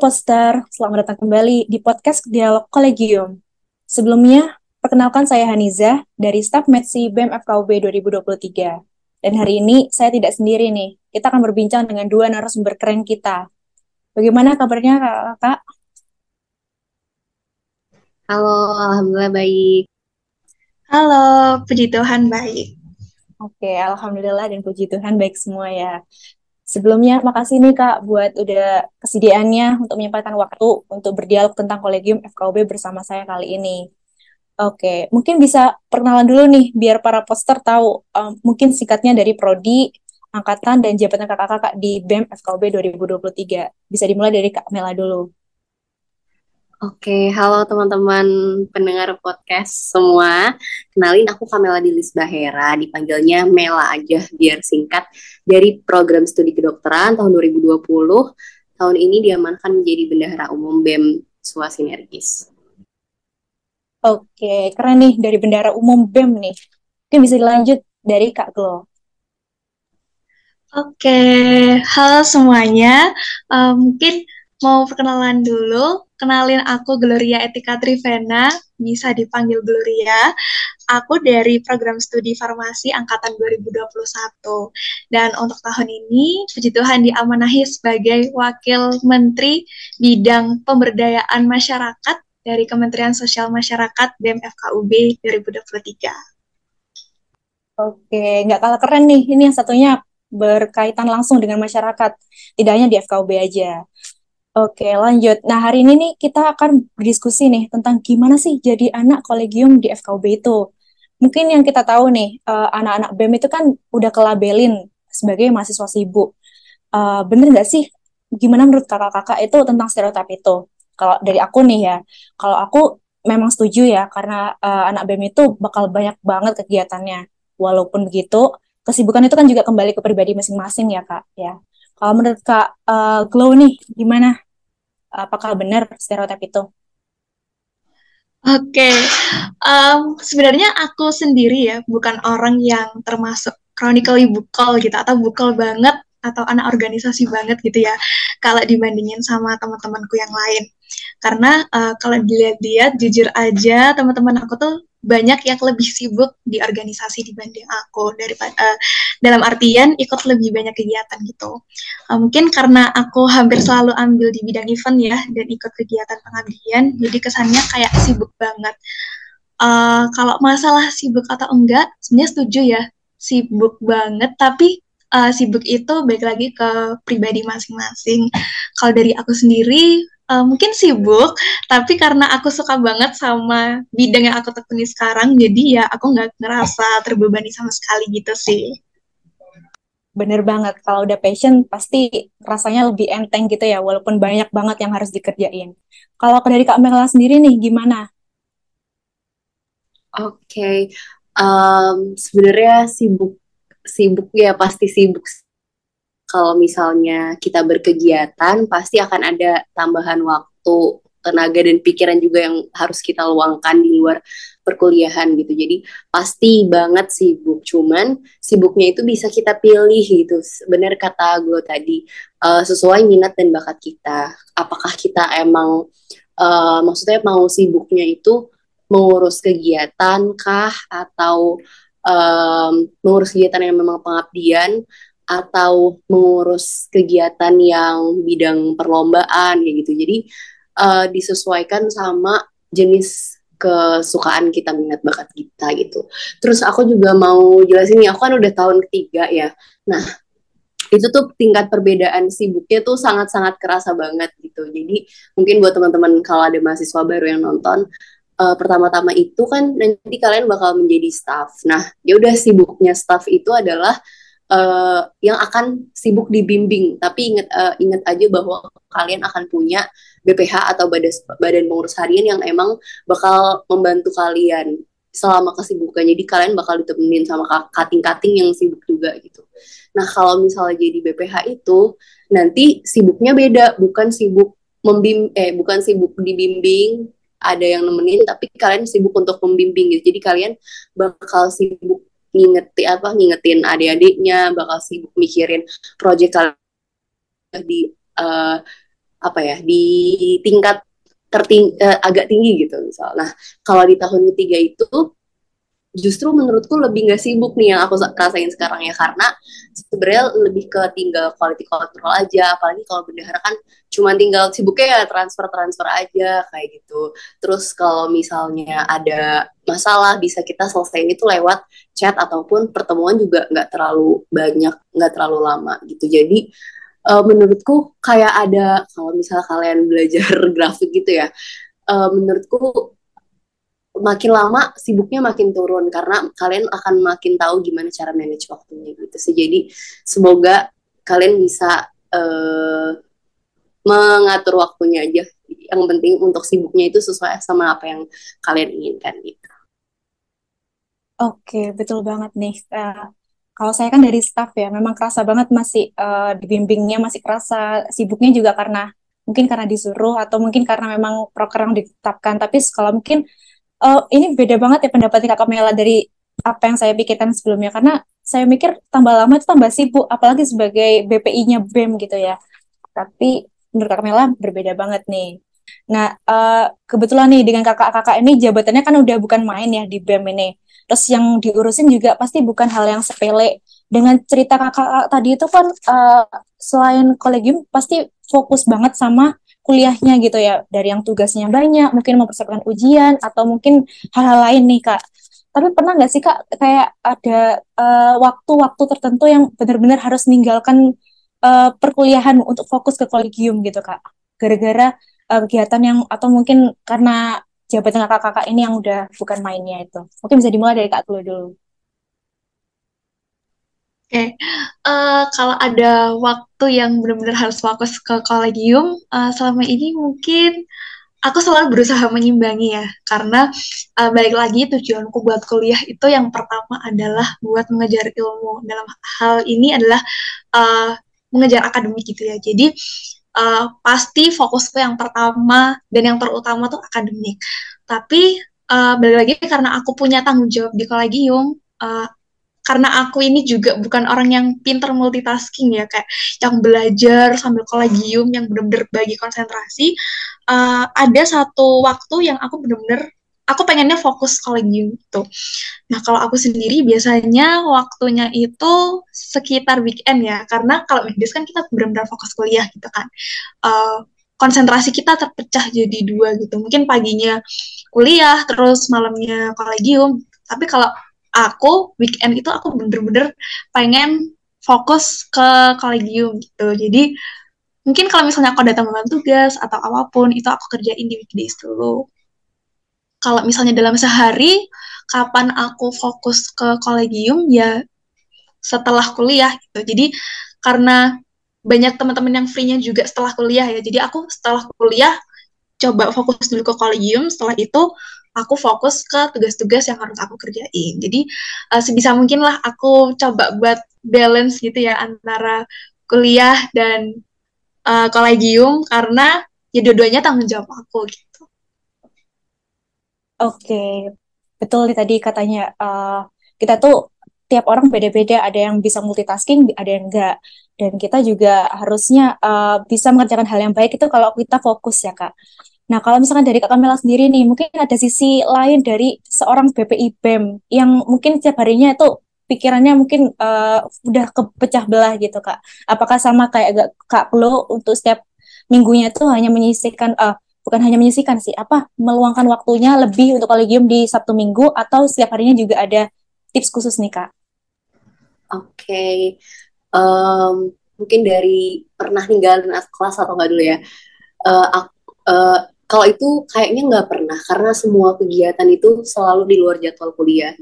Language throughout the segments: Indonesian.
Poster, selamat datang kembali di podcast Dialog Kolegium. Sebelumnya, perkenalkan saya Haniza dari staf Medsi BEM FKUB 2023. Dan hari ini saya tidak sendiri nih, kita akan berbincang dengan dua narasumber keren kita. Bagaimana kabarnya kakak? Halo, Alhamdulillah baik. Halo, puji Tuhan baik. Oke, Alhamdulillah dan puji Tuhan baik semua ya. Sebelumnya, makasih nih Kak buat udah kesediaannya untuk menyempatkan waktu untuk berdialog tentang kolegium FKUB bersama saya kali ini. Oke, mungkin bisa perkenalan dulu nih, biar para poster tahu um, mungkin singkatnya dari Prodi, Angkatan, dan jabatan kakak-kakak di BEM FKUB 2023. Bisa dimulai dari Kak Mela dulu. Oke, halo teman-teman pendengar podcast semua. Kenalin aku Kamela Dilis Bahera, dipanggilnya Mela aja biar singkat. Dari program studi kedokteran tahun 2020, tahun ini diamankan menjadi bendahara umum BEM Swasinergis. Oke, keren nih dari bendahara umum BEM nih. Mungkin bisa dilanjut dari Kak Glo. Oke, halo semuanya. Uh, mungkin mau perkenalan dulu. Kenalin aku Gloria Etika Trivena, bisa dipanggil Gloria. Aku dari program studi farmasi angkatan 2021. Dan untuk tahun ini, puji Tuhan diamanahi sebagai Wakil Menteri Bidang Pemberdayaan Masyarakat dari Kementerian Sosial Masyarakat BMFKUB 2023. Oke, nggak kalah keren nih. Ini yang satunya berkaitan langsung dengan masyarakat, tidak hanya di FKUB aja. Oke, lanjut. Nah, hari ini nih kita akan berdiskusi nih tentang gimana sih jadi anak kolegium di FKUB itu. Mungkin yang kita tahu nih, uh, anak-anak BEM itu kan udah kelabelin sebagai mahasiswa sibuk. Uh, bener nggak sih? Gimana menurut kakak-kakak itu tentang stereotip itu? Kalau dari aku nih ya, kalau aku memang setuju ya, karena uh, anak BEM itu bakal banyak banget kegiatannya. Walaupun begitu, kesibukan itu kan juga kembali ke pribadi masing-masing ya, Kak. Ya. Kalau menurut Kak uh, Glow nih, gimana? Apakah benar stereotip itu? Oke, okay. um, sebenarnya aku sendiri ya bukan orang yang termasuk chronically bukol gitu atau bukol banget atau anak organisasi banget gitu ya kalau dibandingin sama teman-temanku yang lain. Karena uh, kalau dilihat-lihat jujur aja teman-teman aku tuh banyak yang lebih sibuk di organisasi dibanding aku daripada uh, dalam artian ikut lebih banyak kegiatan gitu. Uh, mungkin karena aku hampir selalu ambil di bidang event ya dan ikut kegiatan pengabdian, jadi kesannya kayak sibuk banget. Uh, kalau masalah sibuk atau enggak, sebenarnya setuju ya, sibuk banget. Tapi uh, sibuk itu baik lagi ke pribadi masing-masing. Kalau dari aku sendiri, uh, mungkin sibuk, tapi karena aku suka banget sama bidang yang aku tekuni sekarang, jadi ya aku nggak ngerasa terbebani sama sekali gitu sih. Bener banget, kalau udah passion pasti rasanya lebih enteng gitu ya, walaupun banyak banget yang harus dikerjain. Kalau dari Kak Mela sendiri nih, gimana? Oke, okay. um, sebenarnya sibuk sibuk ya pasti sibuk kalau misalnya kita berkegiatan pasti akan ada tambahan waktu tenaga dan pikiran juga yang harus kita luangkan di luar perkuliahan gitu. Jadi pasti banget sibuk. Cuman sibuknya itu bisa kita pilih gitu. Bener kata gue tadi uh, sesuai minat dan bakat kita. Apakah kita emang uh, maksudnya mau sibuknya itu mengurus kegiatan kah atau um, mengurus kegiatan yang memang pengabdian atau mengurus kegiatan yang bidang perlombaan kayak gitu. Jadi uh, disesuaikan sama jenis kesukaan kita minat bakat kita gitu. Terus aku juga mau jelasin nih, aku kan udah tahun ketiga ya. Nah, itu tuh tingkat perbedaan sibuknya tuh sangat-sangat kerasa banget gitu. Jadi mungkin buat teman-teman kalau ada mahasiswa baru yang nonton, uh, pertama-tama itu kan nanti kalian bakal menjadi staff. Nah, ya udah sibuknya staff itu adalah uh, yang akan sibuk dibimbing. Tapi ingat uh, ingat aja bahwa kalian akan punya BPH atau badan badan pengurus harian yang emang bakal membantu kalian selama kesibukan. Jadi kalian bakal ditemenin sama kating-kating yang sibuk juga gitu. Nah, kalau misalnya jadi BPH itu nanti sibuknya beda, bukan sibuk membim eh bukan sibuk dibimbing ada yang nemenin tapi kalian sibuk untuk membimbing gitu jadi kalian bakal sibuk ngingeti apa ngingetin adik-adiknya bakal sibuk mikirin project kalian di uh, apa ya di tingkat terting uh, agak tinggi gitu misal. Nah kalau di tahun ketiga itu justru menurutku lebih nggak sibuk nih yang aku rasain sekarang ya karena sebenarnya lebih ke tinggal quality control aja apalagi kalau bendahara kan cuma tinggal sibuknya ya transfer transfer aja kayak gitu terus kalau misalnya ada masalah bisa kita selesaiin itu lewat chat ataupun pertemuan juga nggak terlalu banyak nggak terlalu lama gitu jadi uh, menurutku kayak ada kalau misalnya kalian belajar grafik gitu ya uh, menurutku makin lama sibuknya makin turun karena kalian akan makin tahu gimana cara manage waktunya gitu sih. Jadi semoga kalian bisa uh, mengatur waktunya aja. Yang penting untuk sibuknya itu sesuai sama apa yang kalian inginkan gitu. Oke, betul banget nih. Uh, kalau saya kan dari staff ya, memang kerasa banget masih uh, dibimbingnya masih kerasa sibuknya juga karena mungkin karena disuruh atau mungkin karena memang program ditetapkan. Tapi kalau mungkin uh, ini beda banget ya pendapat Kak Mela dari apa yang saya pikirkan sebelumnya karena saya mikir tambah lama itu tambah sibuk apalagi sebagai BPI-nya BEM gitu ya. Tapi menurut Kak Mela berbeda banget nih. Nah, uh, kebetulan nih dengan kakak-kakak ini jabatannya kan udah bukan main ya di BEM ini. Terus yang diurusin juga pasti bukan hal yang sepele. Dengan cerita kakak tadi itu kan uh, selain kolegium pasti fokus banget sama kuliahnya gitu ya dari yang tugasnya banyak mungkin mempersiapkan ujian atau mungkin hal-hal lain nih kak tapi pernah nggak sih kak kayak ada eh, waktu-waktu uh, tertentu yang benar-benar harus meninggalkan uh, perkuliahan untuk fokus ke kolegium gitu kak gara-gara uh, kegiatan yang atau mungkin karena jabatan kakak-kakak ini yang udah bukan mainnya itu mungkin bisa dimulai dari kak dulu dulu okay. uh, eh, kalau ada waktu yang benar-benar harus fokus ke kolegium, uh, selama ini mungkin aku selalu berusaha mengimbangi ya, karena uh, balik lagi tujuanku buat kuliah itu yang pertama adalah buat mengejar ilmu. Dalam hal ini adalah uh, mengejar akademik gitu ya. Jadi uh, pasti fokusku yang pertama dan yang terutama tuh akademik. Tapi uh, balik lagi karena aku punya tanggung jawab di kolegium, uh, karena aku ini juga bukan orang yang pinter multitasking ya kayak yang belajar sambil kolegium yang benar-benar bagi konsentrasi uh, ada satu waktu yang aku benar-benar aku pengennya fokus kolegium itu nah kalau aku sendiri biasanya waktunya itu sekitar weekend ya karena kalau weekdays kan kita benar-benar fokus kuliah gitu kan uh, konsentrasi kita terpecah jadi dua gitu mungkin paginya kuliah terus malamnya kolegium tapi kalau aku weekend itu aku bener-bener pengen fokus ke kolegium gitu. Jadi mungkin kalau misalnya aku datang dengan tugas atau apa pun itu aku kerjain di weekdays dulu. Kalau misalnya dalam sehari kapan aku fokus ke kolegium ya setelah kuliah gitu. Jadi karena banyak teman-teman yang free-nya juga setelah kuliah ya. Jadi aku setelah kuliah coba fokus dulu ke kolegium, setelah itu aku fokus ke tugas-tugas yang harus aku kerjain. Jadi uh, sebisa mungkin lah aku coba buat balance gitu ya antara kuliah dan uh, kolegium karena ya dua-duanya tanggung jawab aku gitu. Oke, betul tadi katanya uh, kita tuh tiap orang beda-beda, ada yang bisa multitasking, ada yang enggak. Dan kita juga harusnya uh, bisa mengerjakan hal yang baik itu kalau kita fokus ya, Kak. Nah, kalau misalkan dari Kak Kamela sendiri nih, mungkin ada sisi lain dari seorang BPI BEM yang mungkin setiap harinya itu pikirannya mungkin uh, udah kepecah belah gitu, Kak. Apakah sama kayak Kak Klo untuk setiap minggunya itu hanya menyisihkan, uh, bukan hanya menyisihkan sih, apa, meluangkan waktunya lebih untuk kolegium di Sabtu Minggu atau setiap harinya juga ada tips khusus nih, Kak? Oke, okay. um, mungkin dari pernah ninggalin kelas atau enggak dulu ya. Uh, aku, uh, kalau itu kayaknya nggak pernah karena semua kegiatan itu selalu di luar jadwal kuliah.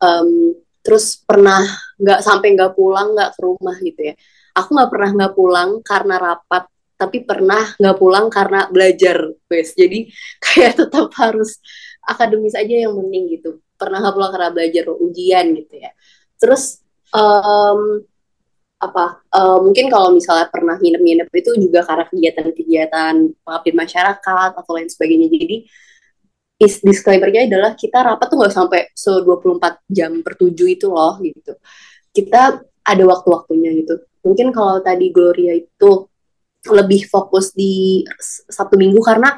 Um, terus pernah nggak sampai nggak pulang nggak ke rumah gitu ya. Aku nggak pernah nggak pulang karena rapat, tapi pernah nggak pulang karena belajar, wes. Jadi kayak tetap harus akademis aja yang penting gitu. Pernah nggak pulang karena belajar ujian gitu ya. Terus um, apa uh, mungkin kalau misalnya pernah nginep-nginep itu juga karena kegiatan-kegiatan pengabdian masyarakat atau lain sebagainya jadi is disclaimernya adalah kita rapat tuh nggak sampai se 24 jam per tujuh itu loh gitu kita ada waktu-waktunya gitu mungkin kalau tadi Gloria itu lebih fokus di Sabtu Minggu karena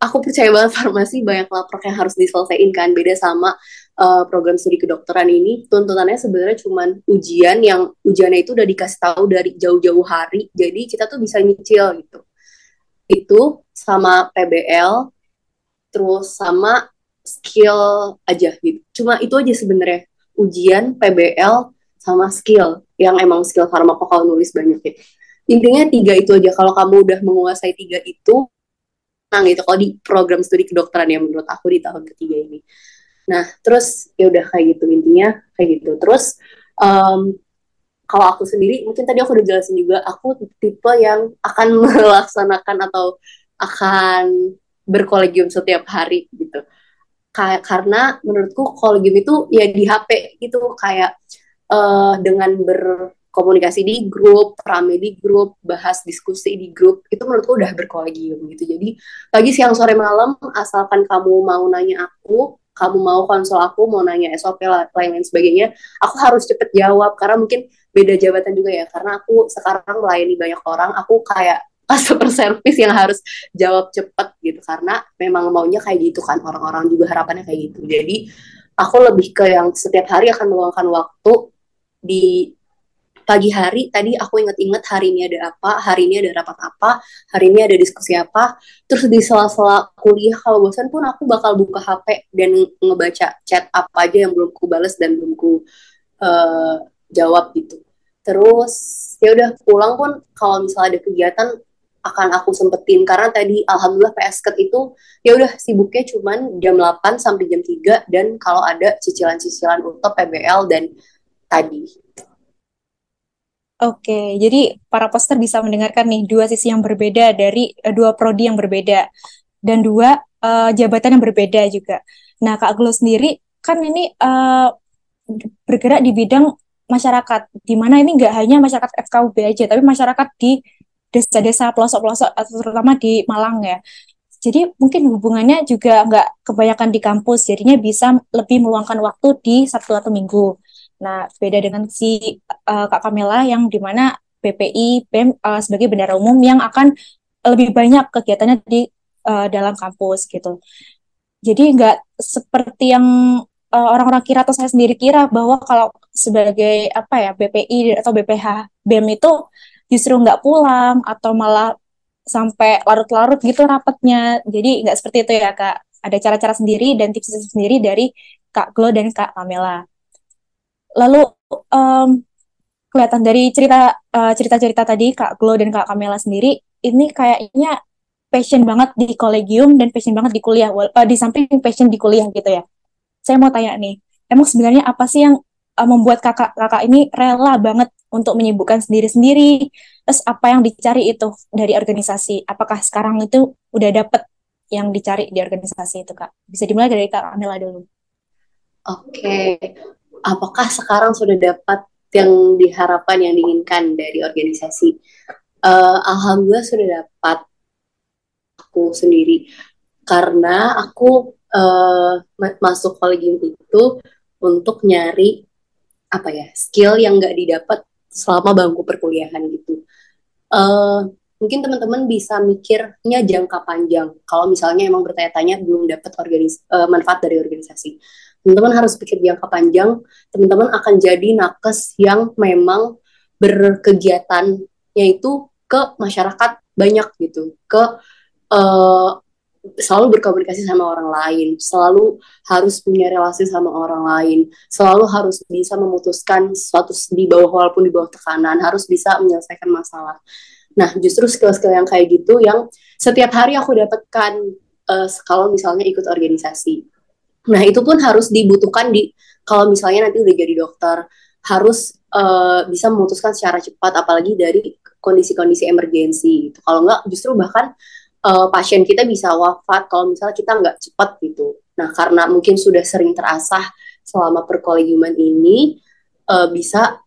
aku percaya banget farmasi banyak laporan yang harus diselesaikan. Kan beda sama uh, program studi kedokteran ini. Tuntutannya sebenarnya cuma ujian yang ujiannya itu udah dikasih tahu dari jauh-jauh hari. Jadi kita tuh bisa nyicil gitu. Itu sama PBL terus sama skill aja gitu. Cuma itu aja sebenarnya. Ujian PBL sama skill yang emang skill farmako kalau nulis banyak gitu intinya tiga itu aja. Kalau kamu udah menguasai tiga itu nah gitu. Kalau di program studi kedokteran yang menurut aku di tahun ketiga ini. Nah terus ya udah kayak gitu intinya kayak gitu. Terus um, kalau aku sendiri mungkin tadi aku udah jelasin juga aku tipe yang akan melaksanakan atau akan berkolegium setiap hari gitu. Kayak karena menurutku kolegium itu ya di HP gitu. Kayak uh, dengan ber komunikasi di grup, rame di grup, bahas diskusi di grup, itu menurutku udah berkolegium gitu. Jadi pagi, siang, sore, malam, asalkan kamu mau nanya aku, kamu mau konsul aku, mau nanya SOP, lain-lain sebagainya, aku harus cepet jawab, karena mungkin beda jabatan juga ya, karena aku sekarang melayani banyak orang, aku kayak customer service yang harus jawab cepet gitu, karena memang maunya kayak gitu kan, orang-orang juga harapannya kayak gitu. Jadi aku lebih ke yang setiap hari akan meluangkan waktu di pagi hari tadi aku inget-inget hari ini ada apa, hari ini ada rapat apa, hari ini ada diskusi apa. Terus di sela-sela kuliah kalau bosan pun aku bakal buka HP dan ngebaca chat apa aja yang belum ku bales dan belum ku uh, jawab gitu. Terus ya udah pulang pun kalau misalnya ada kegiatan akan aku sempetin karena tadi alhamdulillah PSKet itu ya udah sibuknya cuman jam 8 sampai jam 3 dan kalau ada cicilan-cicilan untuk PBL dan tadi Oke, jadi para poster bisa mendengarkan nih dua sisi yang berbeda dari uh, dua prodi yang berbeda dan dua uh, jabatan yang berbeda juga. Nah, Kak Glo sendiri kan ini uh, bergerak di bidang masyarakat, di mana ini nggak hanya masyarakat FKUB aja, tapi masyarakat di desa-desa pelosok-pelosok terutama di Malang ya. Jadi mungkin hubungannya juga nggak kebanyakan di kampus, jadinya bisa lebih meluangkan waktu di Sabtu atau Minggu. Nah, beda dengan si uh, Kak Kamela yang di mana BPI, BEM uh, sebagai bendara umum yang akan lebih banyak kegiatannya di uh, dalam kampus gitu. Jadi nggak seperti yang orang-orang uh, kira atau saya sendiri kira bahwa kalau sebagai apa ya BPI atau BPH BEM itu justru nggak pulang atau malah sampai larut-larut gitu rapatnya. Jadi nggak seperti itu ya kak. Ada cara-cara sendiri dan tips-tips sendiri dari Kak Glo dan Kak Kamela. Lalu um, kelihatan dari cerita uh, cerita-cerita tadi Kak Glo dan Kak Kamela sendiri ini kayaknya passion banget di kolegium dan passion banget di kuliah uh, di samping passion di kuliah gitu ya. Saya mau tanya nih, emang sebenarnya apa sih yang uh, membuat kakak-kakak ini rela banget untuk menyibukkan sendiri-sendiri? Terus apa yang dicari itu dari organisasi? Apakah sekarang itu udah dapet yang dicari di organisasi itu kak? Bisa dimulai dari kak Kamela dulu. Oke, apakah sekarang sudah dapat yang diharapkan yang diinginkan dari organisasi? Uh, alhamdulillah sudah dapat aku sendiri. Karena aku uh, masuk kolegium itu untuk nyari apa ya skill yang nggak didapat selama bangku perkuliahan gitu. Uh, mungkin teman-teman bisa mikirnya jangka panjang. Kalau misalnya emang bertanya-tanya belum dapat uh, manfaat dari organisasi teman-teman harus pikir jangka panjang. Teman-teman akan jadi nakes yang memang berkegiatannya itu ke masyarakat banyak gitu. Ke uh, selalu berkomunikasi sama orang lain. Selalu harus punya relasi sama orang lain. Selalu harus bisa memutuskan suatu di bawah walaupun di bawah tekanan harus bisa menyelesaikan masalah. Nah justru skill-skill yang kayak gitu yang setiap hari aku dapatkan uh, kalau misalnya ikut organisasi Nah, itu pun harus dibutuhkan di kalau misalnya nanti udah jadi dokter, harus uh, bisa memutuskan secara cepat apalagi dari kondisi-kondisi emergensi gitu. Kalau enggak justru bahkan uh, pasien kita bisa wafat kalau misalnya kita nggak cepat gitu. Nah, karena mungkin sudah sering terasah selama perkolegiuman ini uh, bisa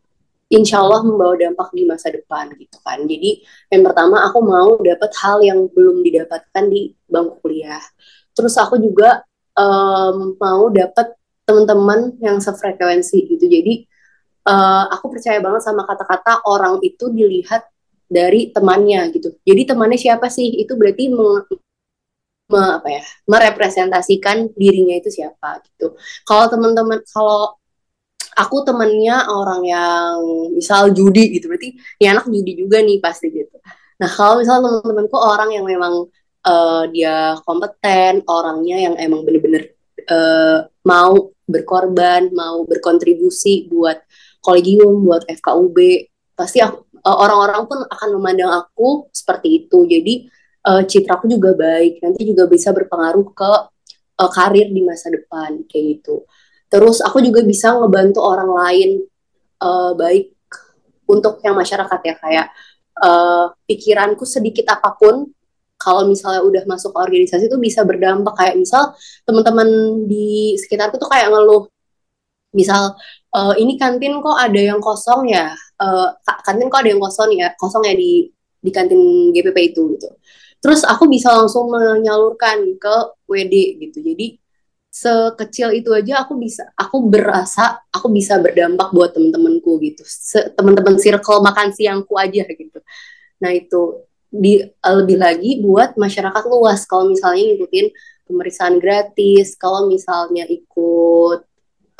insya Allah membawa dampak di masa depan gitu kan. Jadi yang pertama aku mau dapat hal yang belum didapatkan di bangku kuliah. Terus aku juga um, mau dapat teman-teman yang sefrekuensi gitu. Jadi uh, aku percaya banget sama kata-kata orang itu dilihat dari temannya gitu. Jadi temannya siapa sih? Itu berarti me, me, apa ya? merepresentasikan dirinya itu siapa gitu. Kalau teman-teman kalau aku temennya orang yang misal judi gitu berarti ini anak judi juga nih pasti gitu nah kalau misal teman-temanku orang yang memang uh, dia kompeten orangnya yang emang bener-bener uh, mau berkorban mau berkontribusi buat kolegium buat FKUB pasti eh, orang-orang pun akan memandang aku seperti itu. Jadi uh, citraku juga baik. Nanti juga bisa berpengaruh ke uh, karir di masa depan kayak gitu. Terus aku juga bisa ngebantu orang lain uh, baik untuk yang masyarakat ya kayak uh, pikiranku sedikit apa pun kalau misalnya udah masuk ke organisasi itu bisa berdampak. Kayak misal teman-teman di sekitarku tuh kayak ngeluh. Misal uh, ini kantin kok ada yang kosong ya? Uh, kantin kok ada yang kosong ya? Kosong ya di di kantin GPP itu gitu. Terus aku bisa langsung menyalurkan ke WD gitu. Jadi sekecil itu aja aku bisa aku berasa aku bisa berdampak buat temen-temenku gitu. Teman-teman circle makan siangku aja gitu. Nah itu di lebih lagi buat masyarakat luas kalau misalnya ngikutin pemeriksaan gratis kalau misalnya ikut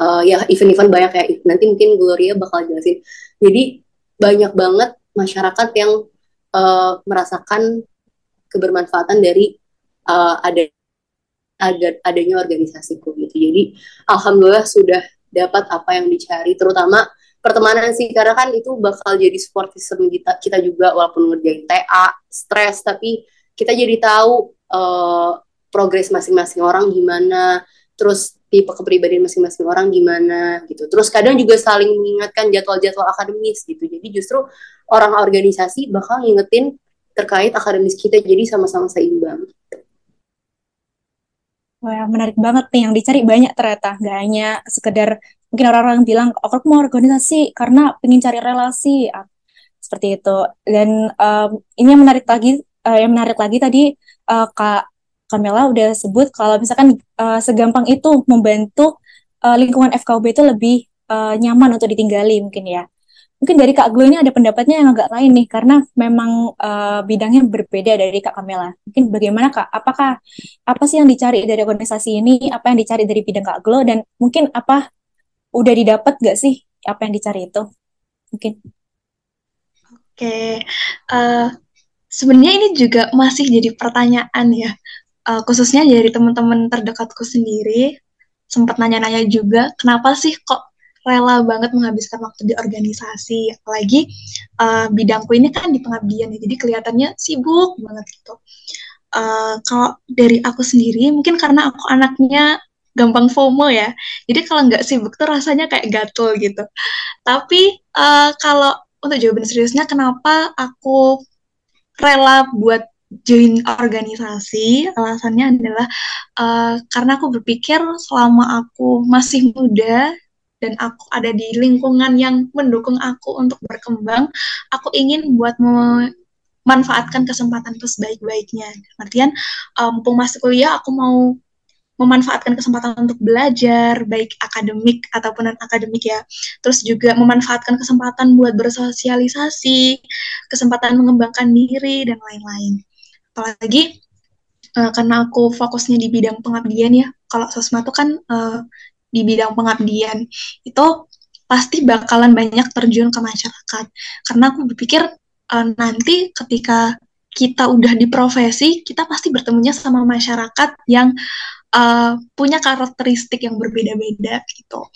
uh, ya event-event banyak ya nanti mungkin Gloria bakal jelasin jadi banyak banget masyarakat yang uh, merasakan kebermanfaatan dari uh, ada ada adanya organisasiku gitu. Jadi alhamdulillah sudah dapat apa yang dicari, terutama pertemanan sih karena kan itu bakal jadi support system kita kita juga walaupun ngerjain TA, stres tapi kita jadi tahu uh, progres masing-masing orang gimana, terus tipe kepribadian masing-masing orang gimana gitu. Terus kadang juga saling mengingatkan jadwal-jadwal akademis gitu. Jadi justru orang organisasi bakal ngingetin terkait akademis kita jadi sama-sama seimbang. Wah, menarik banget nih yang dicari banyak ternyata. Gak hanya sekedar mungkin orang-orang bilang, oh, aku mau organisasi karena ingin cari relasi. Ah, seperti itu. Dan um, ini yang menarik lagi, uh, yang menarik lagi tadi uh, Kak Kamela udah sebut kalau misalkan uh, segampang itu membantu uh, lingkungan FKUB itu lebih uh, nyaman untuk ditinggali mungkin ya. Mungkin dari Kak Glo ini ada pendapatnya yang agak lain nih, karena memang uh, bidangnya berbeda dari Kak Kamela. Mungkin bagaimana Kak? Apakah apa sih yang dicari dari organisasi ini? Apa yang dicari dari bidang Kak Glo? Dan mungkin apa udah didapat gak sih apa yang dicari itu? Mungkin. Oke, uh, sebenarnya ini juga masih jadi pertanyaan ya, uh, khususnya dari teman-teman terdekatku sendiri. Sempat nanya-nanya juga, kenapa sih kok rela banget menghabiskan waktu di organisasi apalagi uh, bidangku ini kan di pengabdian ya jadi kelihatannya sibuk banget gitu uh, kalau dari aku sendiri mungkin karena aku anaknya gampang FOMO ya. Jadi kalau nggak sibuk tuh rasanya kayak gatul gitu. Tapi uh, kalau untuk jawaban seriusnya kenapa aku rela buat join organisasi? Alasannya adalah uh, karena aku berpikir selama aku masih muda dan aku ada di lingkungan yang mendukung aku untuk berkembang, aku ingin buat memanfaatkan kesempatan itu sebaik-baiknya. Artian, um, mumpung masih kuliah, aku mau memanfaatkan kesempatan untuk belajar, baik akademik ataupun non akademik ya. Terus juga memanfaatkan kesempatan buat bersosialisasi, kesempatan mengembangkan diri dan lain-lain. Apalagi uh, karena aku fokusnya di bidang pengabdian ya. Kalau sosma itu kan uh, di bidang pengabdian itu pasti bakalan banyak terjun ke masyarakat karena aku berpikir uh, nanti ketika kita udah di profesi kita pasti bertemunya sama masyarakat yang uh, punya karakteristik yang berbeda-beda gitu.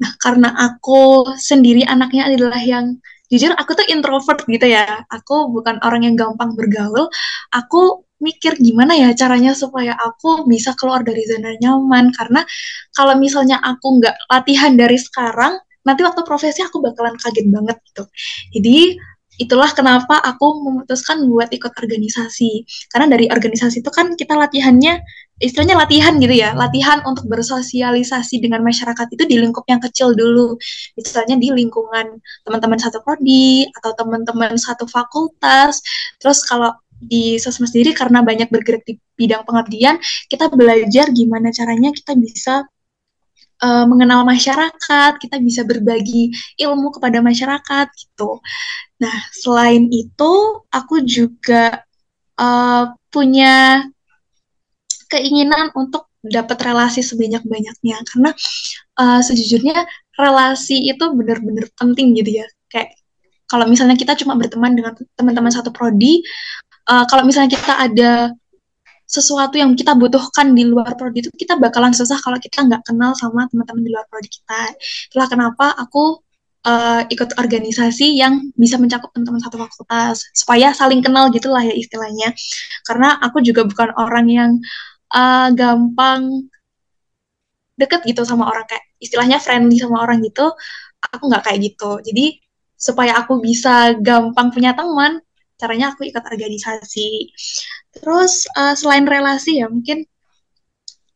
Nah karena aku sendiri anaknya adalah yang jujur aku tuh introvert gitu ya. Aku bukan orang yang gampang bergaul. Aku mikir gimana ya caranya supaya aku bisa keluar dari zona nyaman karena kalau misalnya aku nggak latihan dari sekarang nanti waktu profesi aku bakalan kaget banget gitu jadi itulah kenapa aku memutuskan buat ikut organisasi karena dari organisasi itu kan kita latihannya istilahnya latihan gitu ya latihan untuk bersosialisasi dengan masyarakat itu di lingkup yang kecil dulu misalnya di lingkungan teman-teman satu prodi atau teman-teman satu fakultas terus kalau di sosmed sendiri karena banyak bergerak di bidang pengabdian, kita belajar gimana caranya kita bisa uh, mengenal masyarakat, kita bisa berbagi ilmu kepada masyarakat gitu. Nah, selain itu, aku juga uh, punya keinginan untuk dapat relasi sebanyak-banyaknya. Karena uh, sejujurnya relasi itu benar-benar penting gitu ya. Kayak kalau misalnya kita cuma berteman dengan teman-teman satu prodi uh, kalau misalnya kita ada sesuatu yang kita butuhkan di luar prodi itu kita bakalan susah kalau kita nggak kenal sama teman-teman di luar prodi kita. Itulah kenapa aku uh, ikut organisasi yang bisa mencakup teman-teman satu fakultas supaya saling kenal gitulah ya istilahnya. Karena aku juga bukan orang yang uh, gampang deket gitu sama orang kayak istilahnya friendly sama orang gitu aku nggak kayak gitu. Jadi supaya aku bisa gampang punya teman caranya aku ikut organisasi. Terus uh, selain relasi ya mungkin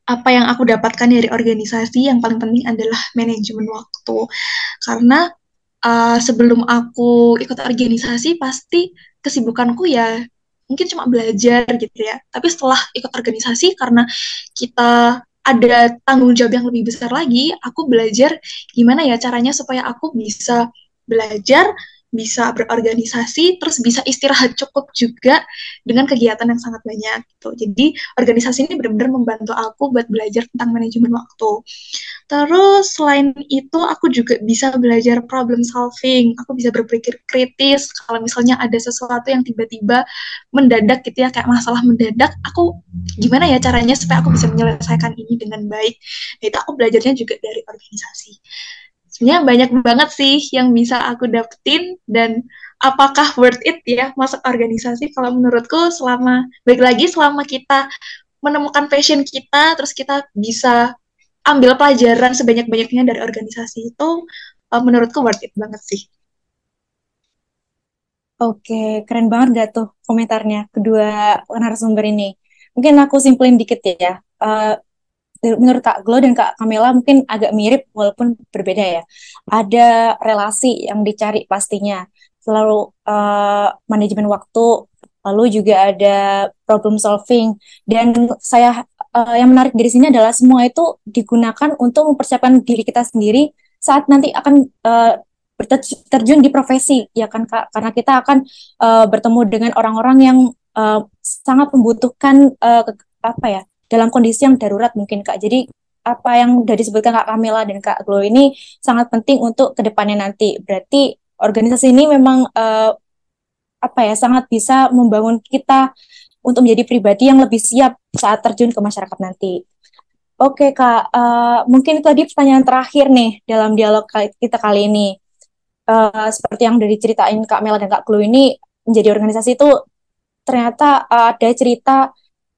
apa yang aku dapatkan dari organisasi yang paling penting adalah manajemen waktu. Karena uh, sebelum aku ikut organisasi pasti kesibukanku ya mungkin cuma belajar gitu ya. Tapi setelah ikut organisasi karena kita ada tanggung jawab yang lebih besar lagi aku belajar gimana ya caranya supaya aku bisa belajar bisa berorganisasi, terus bisa istirahat cukup juga dengan kegiatan yang sangat banyak gitu. Jadi organisasi ini benar-benar membantu aku buat belajar tentang manajemen waktu. Terus selain itu aku juga bisa belajar problem solving. Aku bisa berpikir kritis kalau misalnya ada sesuatu yang tiba-tiba mendadak gitu ya kayak masalah mendadak, aku gimana ya caranya supaya aku bisa menyelesaikan ini dengan baik. Nah, itu aku belajarnya juga dari organisasi sebenarnya banyak banget sih yang bisa aku dapetin dan apakah worth it ya masuk organisasi kalau menurutku selama baik lagi selama kita menemukan passion kita terus kita bisa ambil pelajaran sebanyak-banyaknya dari organisasi itu uh, menurutku worth it banget sih. Oke, keren banget gak tuh komentarnya kedua narasumber ini. Mungkin aku simpulin dikit ya. Uh, menurut Kak Glo dan Kak Kamela mungkin agak mirip walaupun berbeda ya. Ada relasi yang dicari pastinya. Selalu uh, manajemen waktu, lalu juga ada problem solving. Dan saya uh, yang menarik dari sini adalah semua itu digunakan untuk mempersiapkan diri kita sendiri saat nanti akan uh, terjun di profesi ya kan Kak karena kita akan uh, bertemu dengan orang-orang yang uh, sangat membutuhkan uh, apa ya dalam kondisi yang darurat mungkin Kak. Jadi apa yang sudah disebutkan Kak Kamila dan Kak Glo ini sangat penting untuk ke depannya nanti. Berarti organisasi ini memang uh, apa ya sangat bisa membangun kita untuk menjadi pribadi yang lebih siap saat terjun ke masyarakat nanti. Oke Kak, uh, mungkin itu tadi pertanyaan terakhir nih dalam dialog kita kali ini. Uh, seperti yang sudah diceritain Kak Mela dan Kak Glo ini menjadi organisasi itu ternyata uh, ada cerita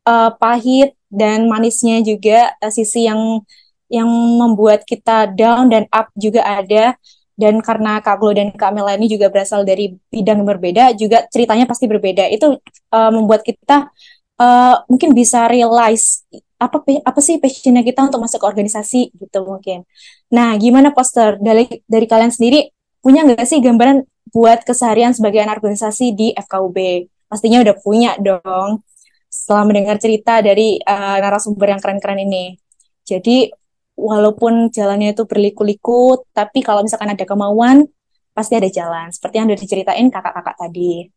uh, pahit dan manisnya juga uh, sisi yang yang membuat kita down dan up juga ada dan karena Kak Glo dan Kak Mela ini juga berasal dari bidang yang berbeda juga ceritanya pasti berbeda itu uh, membuat kita uh, mungkin bisa realize apa apa sih passionnya kita untuk masuk ke organisasi gitu mungkin. Nah, gimana poster dari dari kalian sendiri punya nggak sih gambaran buat keseharian sebagai anak organisasi di FKUB? Pastinya udah punya dong setelah mendengar cerita dari uh, narasumber yang keren-keren ini. Jadi walaupun jalannya itu berliku-liku, tapi kalau misalkan ada kemauan, pasti ada jalan. Seperti yang sudah diceritain kakak-kakak tadi.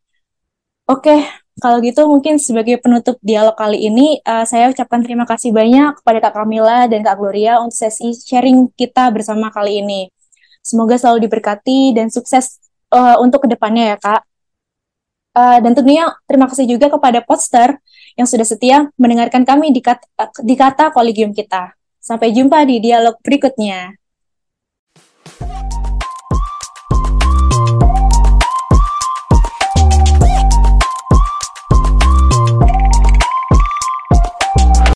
Oke, kalau gitu mungkin sebagai penutup dialog kali ini, uh, saya ucapkan terima kasih banyak kepada Kak Kamila dan Kak Gloria untuk sesi sharing kita bersama kali ini. Semoga selalu diberkati dan sukses uh, untuk ke depannya ya Kak. Uh, dan tentunya terima kasih juga kepada Poster yang sudah setia mendengarkan kami di kata, di kata kolegium kita. Sampai jumpa di dialog berikutnya.